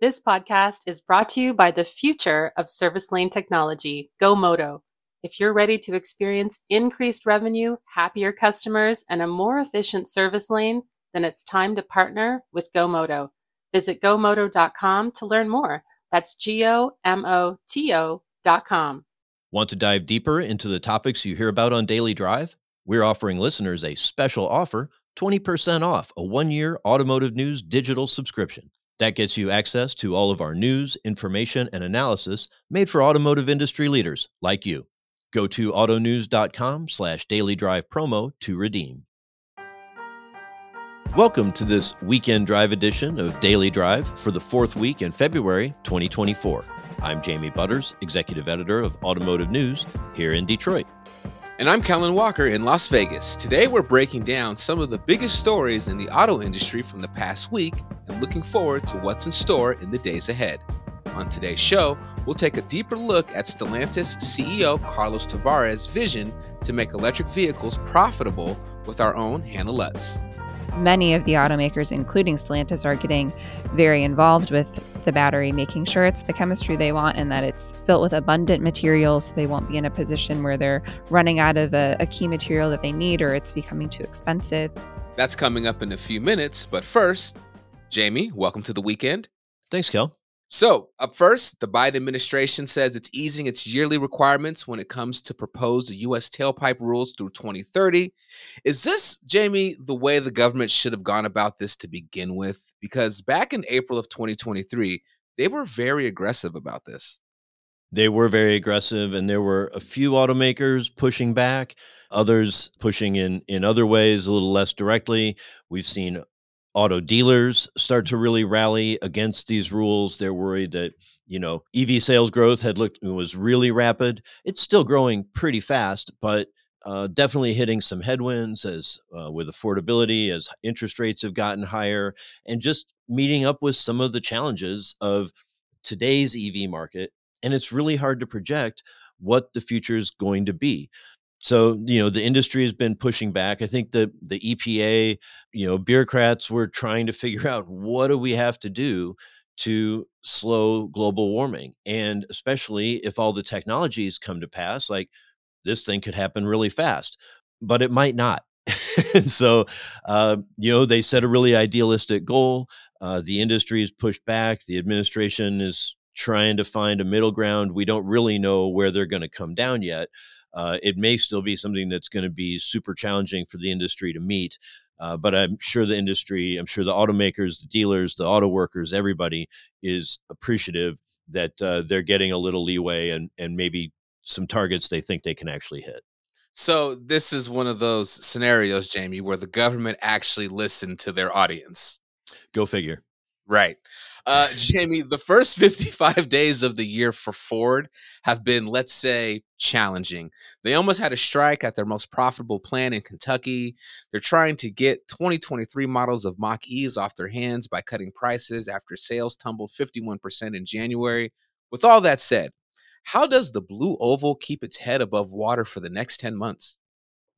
This podcast is brought to you by the future of service lane technology, GoMoto. If you're ready to experience increased revenue, happier customers, and a more efficient service lane, then it's time to partner with GoMoto. Visit gomoto.com to learn more. That's G O M O T O.com. Want to dive deeper into the topics you hear about on Daily Drive? We're offering listeners a special offer 20% off a one year automotive news digital subscription. That gets you access to all of our news, information, and analysis made for automotive industry leaders like you. Go to autonews.com slash daily drive promo to redeem. Welcome to this weekend drive edition of Daily Drive for the fourth week in February 2024. I'm Jamie Butters, Executive Editor of Automotive News here in Detroit. And I'm Kellen Walker in Las Vegas. Today we're breaking down some of the biggest stories in the auto industry from the past week and looking forward to what's in store in the days ahead. On today's show, we'll take a deeper look at Stellantis CEO Carlos Tavares' vision to make electric vehicles profitable with our own Hannah Lutz many of the automakers, including Stellantis, are getting very involved with the battery, making sure it's the chemistry they want and that it's built with abundant materials. So they won't be in a position where they're running out of a, a key material that they need or it's becoming too expensive. That's coming up in a few minutes. But first, Jamie, welcome to the weekend. Thanks, Kel. So, up first, the Biden administration says it's easing its yearly requirements when it comes to proposed U.S. tailpipe rules through 2030. Is this, Jamie, the way the government should have gone about this to begin with? Because back in April of 2023, they were very aggressive about this. They were very aggressive, and there were a few automakers pushing back, others pushing in in other ways, a little less directly. We've seen auto dealers start to really rally against these rules. They're worried that you know EV sales growth had looked was really rapid. It's still growing pretty fast, but uh, definitely hitting some headwinds as uh, with affordability as interest rates have gotten higher, and just meeting up with some of the challenges of today's EV market. And it's really hard to project what the future is going to be so you know the industry has been pushing back. I think the the epa you know bureaucrats were trying to figure out what do we have to do to slow global warming? And especially if all the technologies come to pass like this thing could happen really fast but it might not. And so uh, you know they set a really idealistic goal. Uh, the industry is pushed back. The administration is trying to find a middle ground. We don't really know where they're going to come down yet uh, it may still be something that's going to be super challenging for the industry to meet. Uh, but I'm sure the industry, I'm sure the automakers, the dealers, the auto workers, everybody is appreciative that uh, they're getting a little leeway and and maybe some targets they think they can actually hit. So this is one of those scenarios, Jamie, where the government actually listened to their audience. Go figure. Right. Uh, Jamie, the first 55 days of the year for Ford have been, let's say, challenging. They almost had a strike at their most profitable plant in Kentucky. They're trying to get 2023 models of Mach E's off their hands by cutting prices after sales tumbled 51% in January. With all that said, how does the Blue Oval keep its head above water for the next 10 months?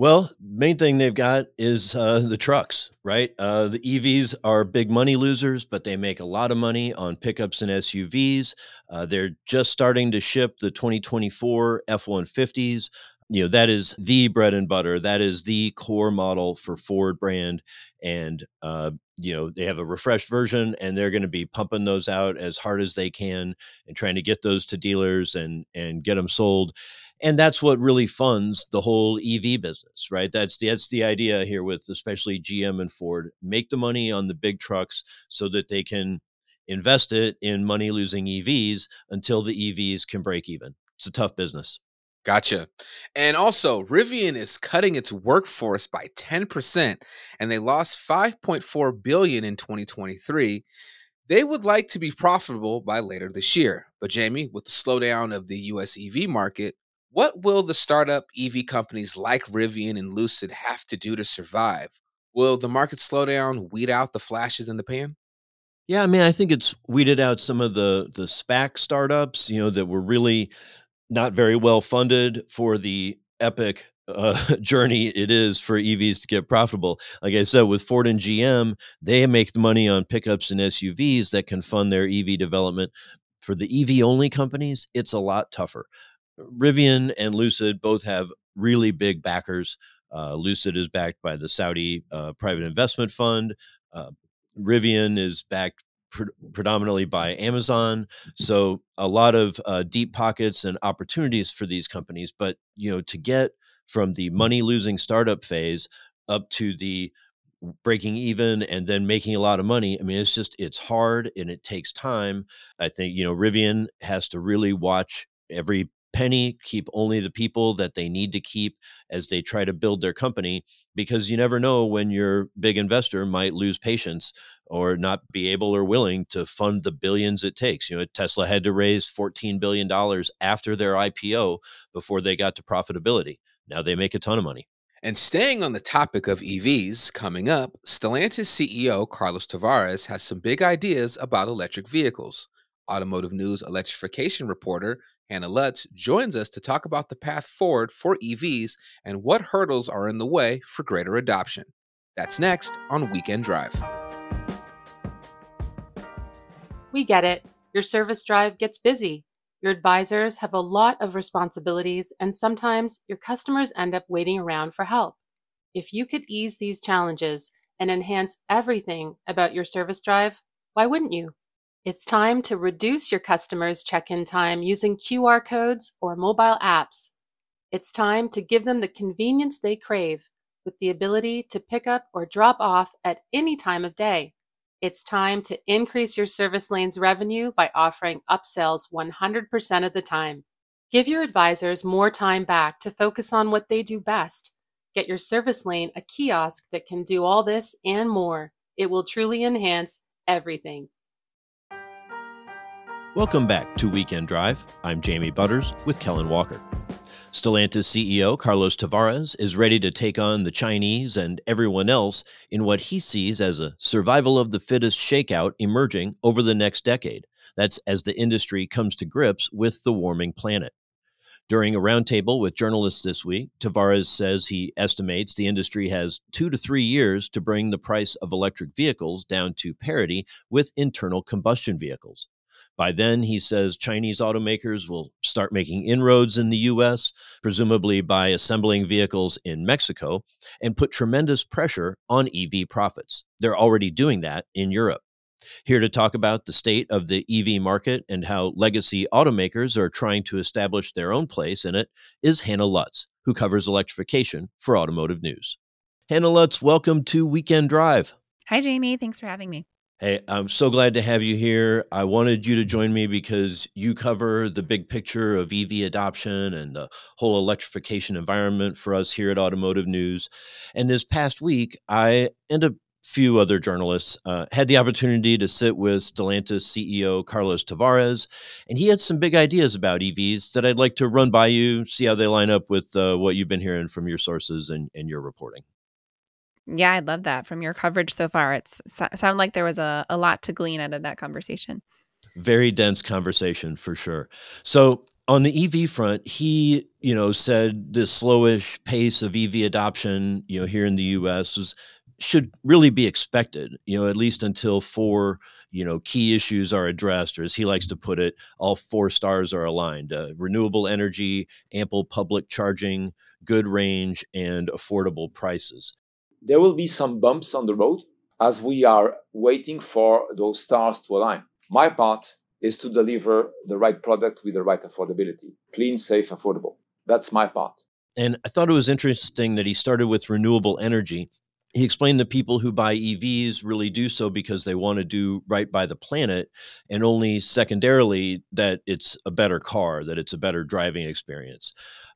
Well, main thing they've got is uh, the trucks, right? Uh, the EVs are big money losers, but they make a lot of money on pickups and SUVs. Uh, they're just starting to ship the 2024 F 150s. You know, that is the bread and butter. That is the core model for Ford brand. And, uh, you know, they have a refreshed version and they're going to be pumping those out as hard as they can and trying to get those to dealers and, and get them sold and that's what really funds the whole EV business, right? That's the, that's the idea here with especially GM and Ford. Make the money on the big trucks so that they can invest it in money losing EVs until the EVs can break even. It's a tough business. Gotcha. And also, Rivian is cutting its workforce by 10% and they lost 5.4 billion in 2023. They would like to be profitable by later this year. But Jamie, with the slowdown of the US EV market, what will the startup EV companies like Rivian and Lucid have to do to survive? Will the market slow down, weed out the flashes in the pan? Yeah, I mean, I think it's weeded out some of the the SPAC startups, you know, that were really not very well funded for the epic uh, journey it is for EVs to get profitable. Like I said, with Ford and GM, they make the money on pickups and SUVs that can fund their EV development. For the EV only companies, it's a lot tougher. Rivian and Lucid both have really big backers. Uh, Lucid is backed by the Saudi uh, private investment fund. Uh, Rivian is backed pre- predominantly by Amazon. So a lot of uh, deep pockets and opportunities for these companies. But you know, to get from the money losing startup phase up to the breaking even and then making a lot of money. I mean, it's just it's hard and it takes time. I think you know Rivian has to really watch every penny, keep only the people that they need to keep as they try to build their company because you never know when your big investor might lose patience or not be able or willing to fund the billions it takes. You know, Tesla had to raise $14 billion after their IPO before they got to profitability. Now they make a ton of money. And staying on the topic of EVs, coming up, Stellantis CEO Carlos Tavares has some big ideas about electric vehicles. Automotive News electrification reporter Hannah Lutz joins us to talk about the path forward for EVs and what hurdles are in the way for greater adoption. That's next on Weekend Drive. We get it. Your service drive gets busy. Your advisors have a lot of responsibilities, and sometimes your customers end up waiting around for help. If you could ease these challenges and enhance everything about your service drive, why wouldn't you? It's time to reduce your customers' check in time using QR codes or mobile apps. It's time to give them the convenience they crave with the ability to pick up or drop off at any time of day. It's time to increase your service lane's revenue by offering upsells 100% of the time. Give your advisors more time back to focus on what they do best. Get your service lane a kiosk that can do all this and more. It will truly enhance everything. Welcome back to Weekend Drive. I'm Jamie Butters with Kellen Walker. Stellantis CEO Carlos Tavares is ready to take on the Chinese and everyone else in what he sees as a survival of the fittest shakeout emerging over the next decade. That's as the industry comes to grips with the warming planet. During a roundtable with journalists this week, Tavares says he estimates the industry has two to three years to bring the price of electric vehicles down to parity with internal combustion vehicles. By then, he says Chinese automakers will start making inroads in the US, presumably by assembling vehicles in Mexico, and put tremendous pressure on EV profits. They're already doing that in Europe. Here to talk about the state of the EV market and how legacy automakers are trying to establish their own place in it is Hannah Lutz, who covers electrification for Automotive News. Hannah Lutz, welcome to Weekend Drive. Hi, Jamie. Thanks for having me. Hey, I'm so glad to have you here. I wanted you to join me because you cover the big picture of EV adoption and the whole electrification environment for us here at Automotive News. And this past week, I and a few other journalists uh, had the opportunity to sit with Stellantis CEO Carlos Tavares, and he had some big ideas about EVs that I'd like to run by you, see how they line up with uh, what you've been hearing from your sources and, and your reporting. Yeah, I love that from your coverage so far. It's it sounded like there was a, a lot to glean out of that conversation. Very dense conversation for sure. So on the EV front, he, you know, said the slowish pace of EV adoption, you know, here in the US was should really be expected, you know, at least until four, you know, key issues are addressed, or as he likes to put it, all four stars are aligned: uh, renewable energy, ample public charging, good range, and affordable prices there will be some bumps on the road as we are waiting for those stars to align. My part is to deliver the right product with the right affordability clean, safe, affordable. That's my part. And I thought it was interesting that he started with renewable energy. He explained that people who buy EVs really do so because they want to do right by the planet, and only secondarily that it's a better car, that it's a better driving experience.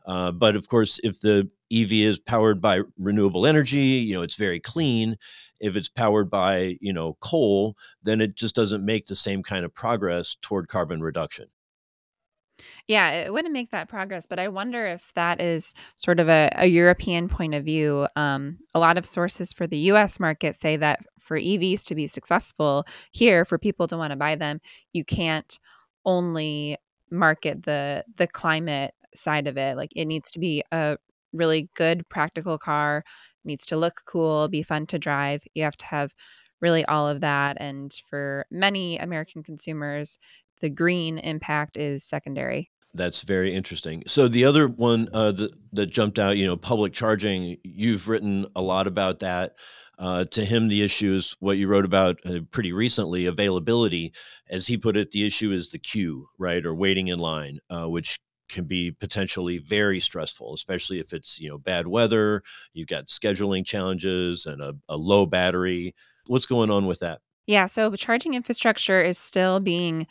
Uh, but of course, if the EV is powered by renewable energy, you know, it's very clean. If it's powered by, you know, coal, then it just doesn't make the same kind of progress toward carbon reduction. Yeah, it wouldn't make that progress, but I wonder if that is sort of a, a European point of view. Um, a lot of sources for the US market say that for EVs to be successful here, for people to want to buy them, you can't only market the the climate side of it like it needs to be a really good, practical car. Needs to look cool, be fun to drive. You have to have really all of that. And for many American consumers, the green impact is secondary. That's very interesting. So the other one uh, that that jumped out, you know, public charging. You've written a lot about that. Uh, to him, the issue is what you wrote about uh, pretty recently: availability. As he put it, the issue is the queue, right, or waiting in line, uh, which can be potentially very stressful, especially if it's you know bad weather. You've got scheduling challenges and a, a low battery. What's going on with that? Yeah, so charging infrastructure is still being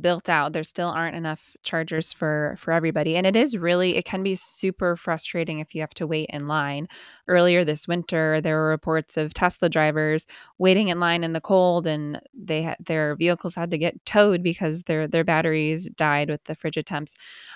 built out there still aren't enough chargers for for everybody and it is really it can be super frustrating if you have to wait in line. Earlier this winter there were reports of tesla drivers waiting in line in the cold and they had their vehicles had to get towed because their their batteries died with the frigid temps.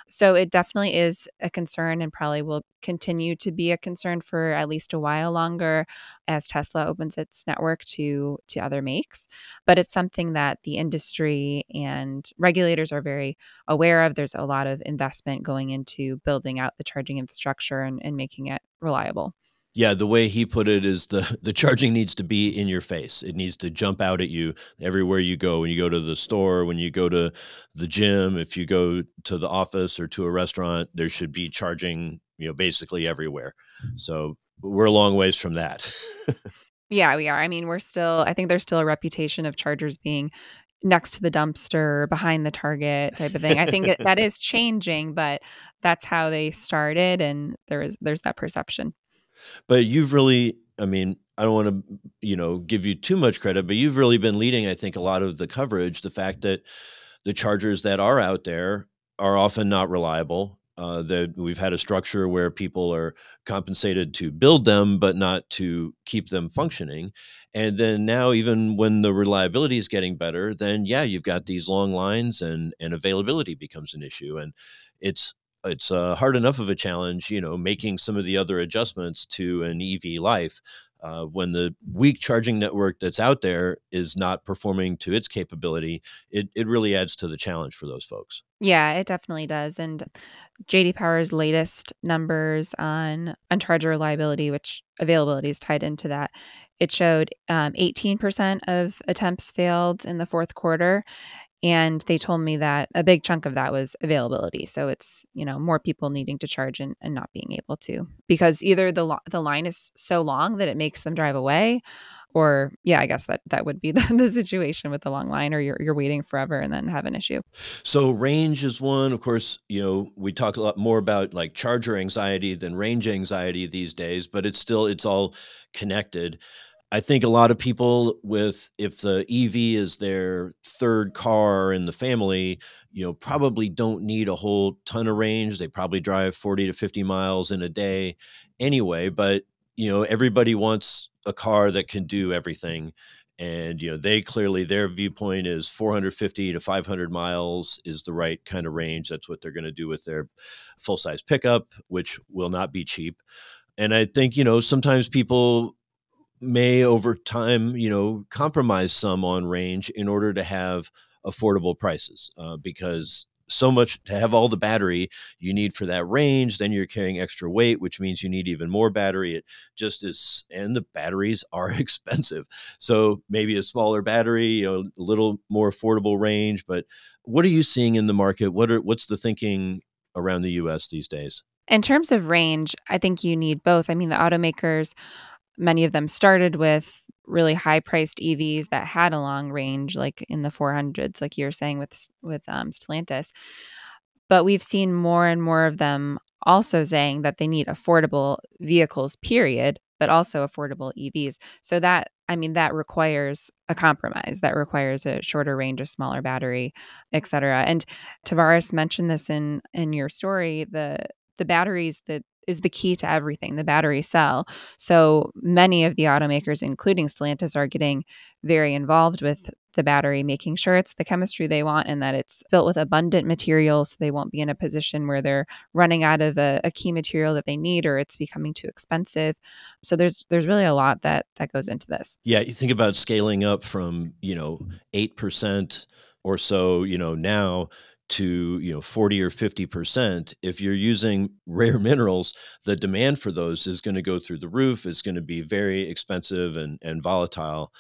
So it definitely is a concern and probably will continue to be a concern for at least a while longer as tesla opens its network to to other makes but it's something that the industry and regulators are very aware of. There's a lot of investment going into building out the charging infrastructure and, and making it reliable. Yeah, the way he put it is the the charging needs to be in your face. It needs to jump out at you everywhere you go. When you go to the store, when you go to the gym, if you go to the office or to a restaurant, there should be charging, you know, basically everywhere. So we're a long ways from that. yeah, we are. I mean, we're still I think there's still a reputation of chargers being next to the dumpster, behind the target type of thing. I think it, that is changing, but that's how they started, and there is there's that perception. But you've really, I mean, I don't want to, you know, give you too much credit, but you've really been leading, I think, a lot of the coverage. The fact that the chargers that are out there are often not reliable uh, that we've had a structure where people are compensated to build them, but not to keep them functioning. And then now, even when the reliability is getting better, then yeah, you've got these long lines, and and availability becomes an issue. And it's it's uh, hard enough of a challenge, you know, making some of the other adjustments to an EV life uh, when the weak charging network that's out there is not performing to its capability, it, it really adds to the challenge for those folks. Yeah, it definitely does. And JD Power's latest numbers on on charger reliability, which availability is tied into that, it showed um, 18% of attempts failed in the fourth quarter. And they told me that a big chunk of that was availability. So it's, you know, more people needing to charge and, and not being able to because either the, lo- the line is so long that it makes them drive away or yeah i guess that that would be the, the situation with the long line or you're, you're waiting forever and then have an issue. So range is one. Of course you know we talk a lot more about like charger anxiety than range anxiety these days but it's still it's all connected. I think a lot of people with if the EV is their third car in the family, you know, probably don't need a whole ton of range. They probably drive 40 to 50 miles in a day anyway, but you know, everybody wants a car that can do everything and you know they clearly their viewpoint is 450 to 500 miles is the right kind of range that's what they're going to do with their full size pickup which will not be cheap and i think you know sometimes people may over time, you know, compromise some on range in order to have affordable prices uh, because so much to have all the battery you need for that range then you're carrying extra weight which means you need even more battery it just is and the batteries are expensive. So maybe a smaller battery you know a little more affordable range but what are you seeing in the market? What are what's the thinking around the US these days? In terms of range i think you need both. I mean the automakers Many of them started with really high priced EVs that had a long range, like in the 400s, like you were saying with with um, Stellantis. But we've seen more and more of them also saying that they need affordable vehicles, period, but also affordable EVs. So that I mean that requires a compromise. That requires a shorter range, a smaller battery, et cetera. And Tavares mentioned this in in your story. The the batteries that is the key to everything, the battery cell. So many of the automakers, including Stellantis, are getting very involved with the battery, making sure it's the chemistry they want and that it's built with abundant materials so they won't be in a position where they're running out of a, a key material that they need or it's becoming too expensive. So there's there's really a lot that that goes into this. Yeah, you think about scaling up from, you know, 8% or so, you know, now to you know 40 or 50 percent if you're using rare minerals the demand for those is going to go through the roof it's going to be very expensive and, and volatile.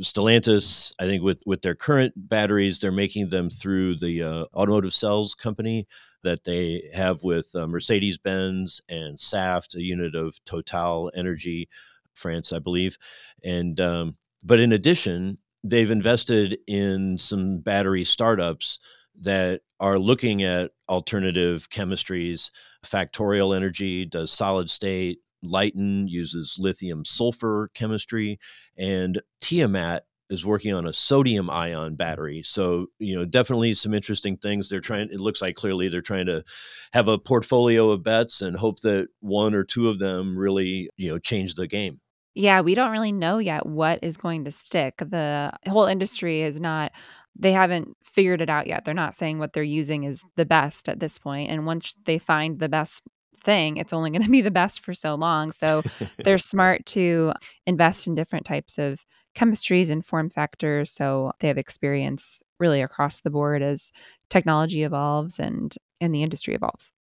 Stellantis i think with with their current batteries they're making them through the uh, automotive cells company that they have with uh, mercedes-benz and saft a unit of total energy france i believe. And um, but in addition they've invested in some battery startups that are looking at alternative chemistries. Factorial Energy does solid state, Lyten uses lithium sulfur chemistry, and Tiamat is working on a sodium ion battery. So, you know, definitely some interesting things. They're trying, it looks like clearly they're trying to have a portfolio of bets and hope that one or two of them really, you know, change the game. Yeah, we don't really know yet what is going to stick. The whole industry is not they haven't figured it out yet. They're not saying what they're using is the best at this point. And once they find the best thing, it's only going to be the best for so long. So they're smart to invest in different types of chemistries and form factors. So they have experience really across the board as technology evolves and and the industry evolves.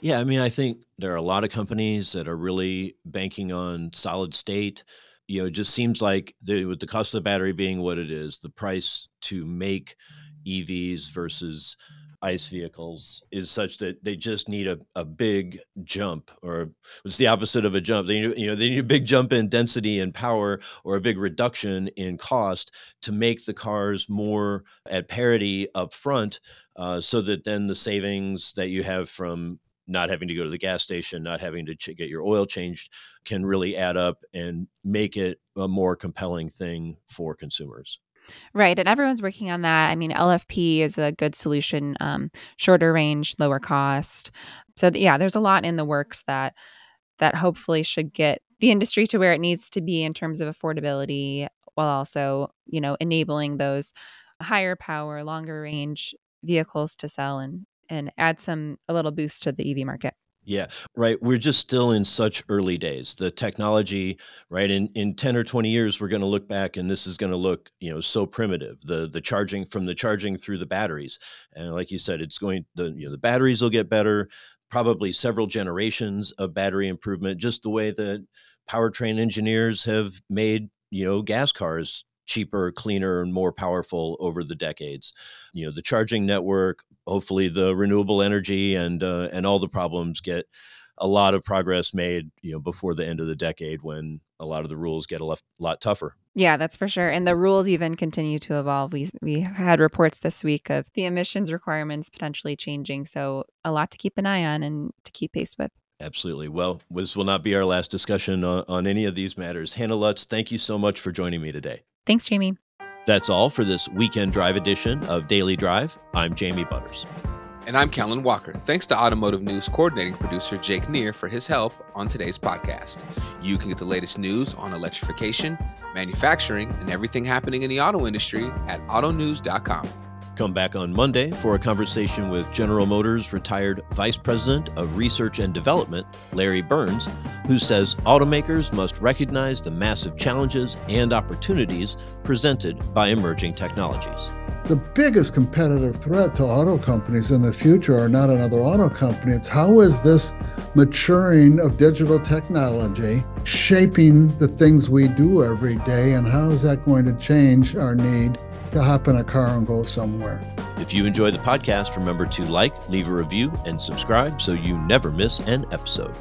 Yeah, I mean, I think there are a lot of companies that are really banking on solid state you know, it just seems like the, with the cost of the battery being what it is, the price to make EVs versus ICE vehicles is such that they just need a, a big jump, or it's the opposite of a jump. They need, you know they need a big jump in density and power, or a big reduction in cost to make the cars more at parity up front, uh, so that then the savings that you have from not having to go to the gas station, not having to ch- get your oil changed can really add up and make it a more compelling thing for consumers. Right. And everyone's working on that. I mean, LFP is a good solution, um, shorter range, lower cost. So, yeah, there's a lot in the works that that hopefully should get the industry to where it needs to be in terms of affordability while also, you know, enabling those higher power, longer range vehicles to sell and and add some a little boost to the EV market. Yeah, right. We're just still in such early days. The technology, right? In in 10 or 20 years, we're going to look back and this is going to look, you know, so primitive. The the charging from the charging through the batteries. And like you said, it's going the you know, the batteries will get better, probably several generations of battery improvement, just the way that powertrain engineers have made, you know, gas cars cheaper, cleaner, and more powerful over the decades. You know, the charging network, hopefully the renewable energy and uh, and all the problems get a lot of progress made, you know, before the end of the decade when a lot of the rules get a lot, lot tougher. Yeah, that's for sure. And the rules even continue to evolve. We we had reports this week of the emissions requirements potentially changing, so a lot to keep an eye on and to keep pace with. Absolutely. Well, this will not be our last discussion on, on any of these matters. Hannah Lutz, thank you so much for joining me today. Thanks, Jamie. That's all for this weekend drive edition of Daily Drive. I'm Jamie Butters. And I'm Kellen Walker. Thanks to Automotive News coordinating producer Jake Neer for his help on today's podcast. You can get the latest news on electrification, manufacturing, and everything happening in the auto industry at autonews.com. Come back on Monday for a conversation with General Motors retired Vice President of Research and Development, Larry Burns, who says automakers must recognize the massive challenges and opportunities presented by emerging technologies. The biggest competitive threat to auto companies in the future are not another auto company. It's how is this maturing of digital technology shaping the things we do every day, and how is that going to change our need to hop in a car and go somewhere. If you enjoy the podcast, remember to like, leave a review, and subscribe so you never miss an episode.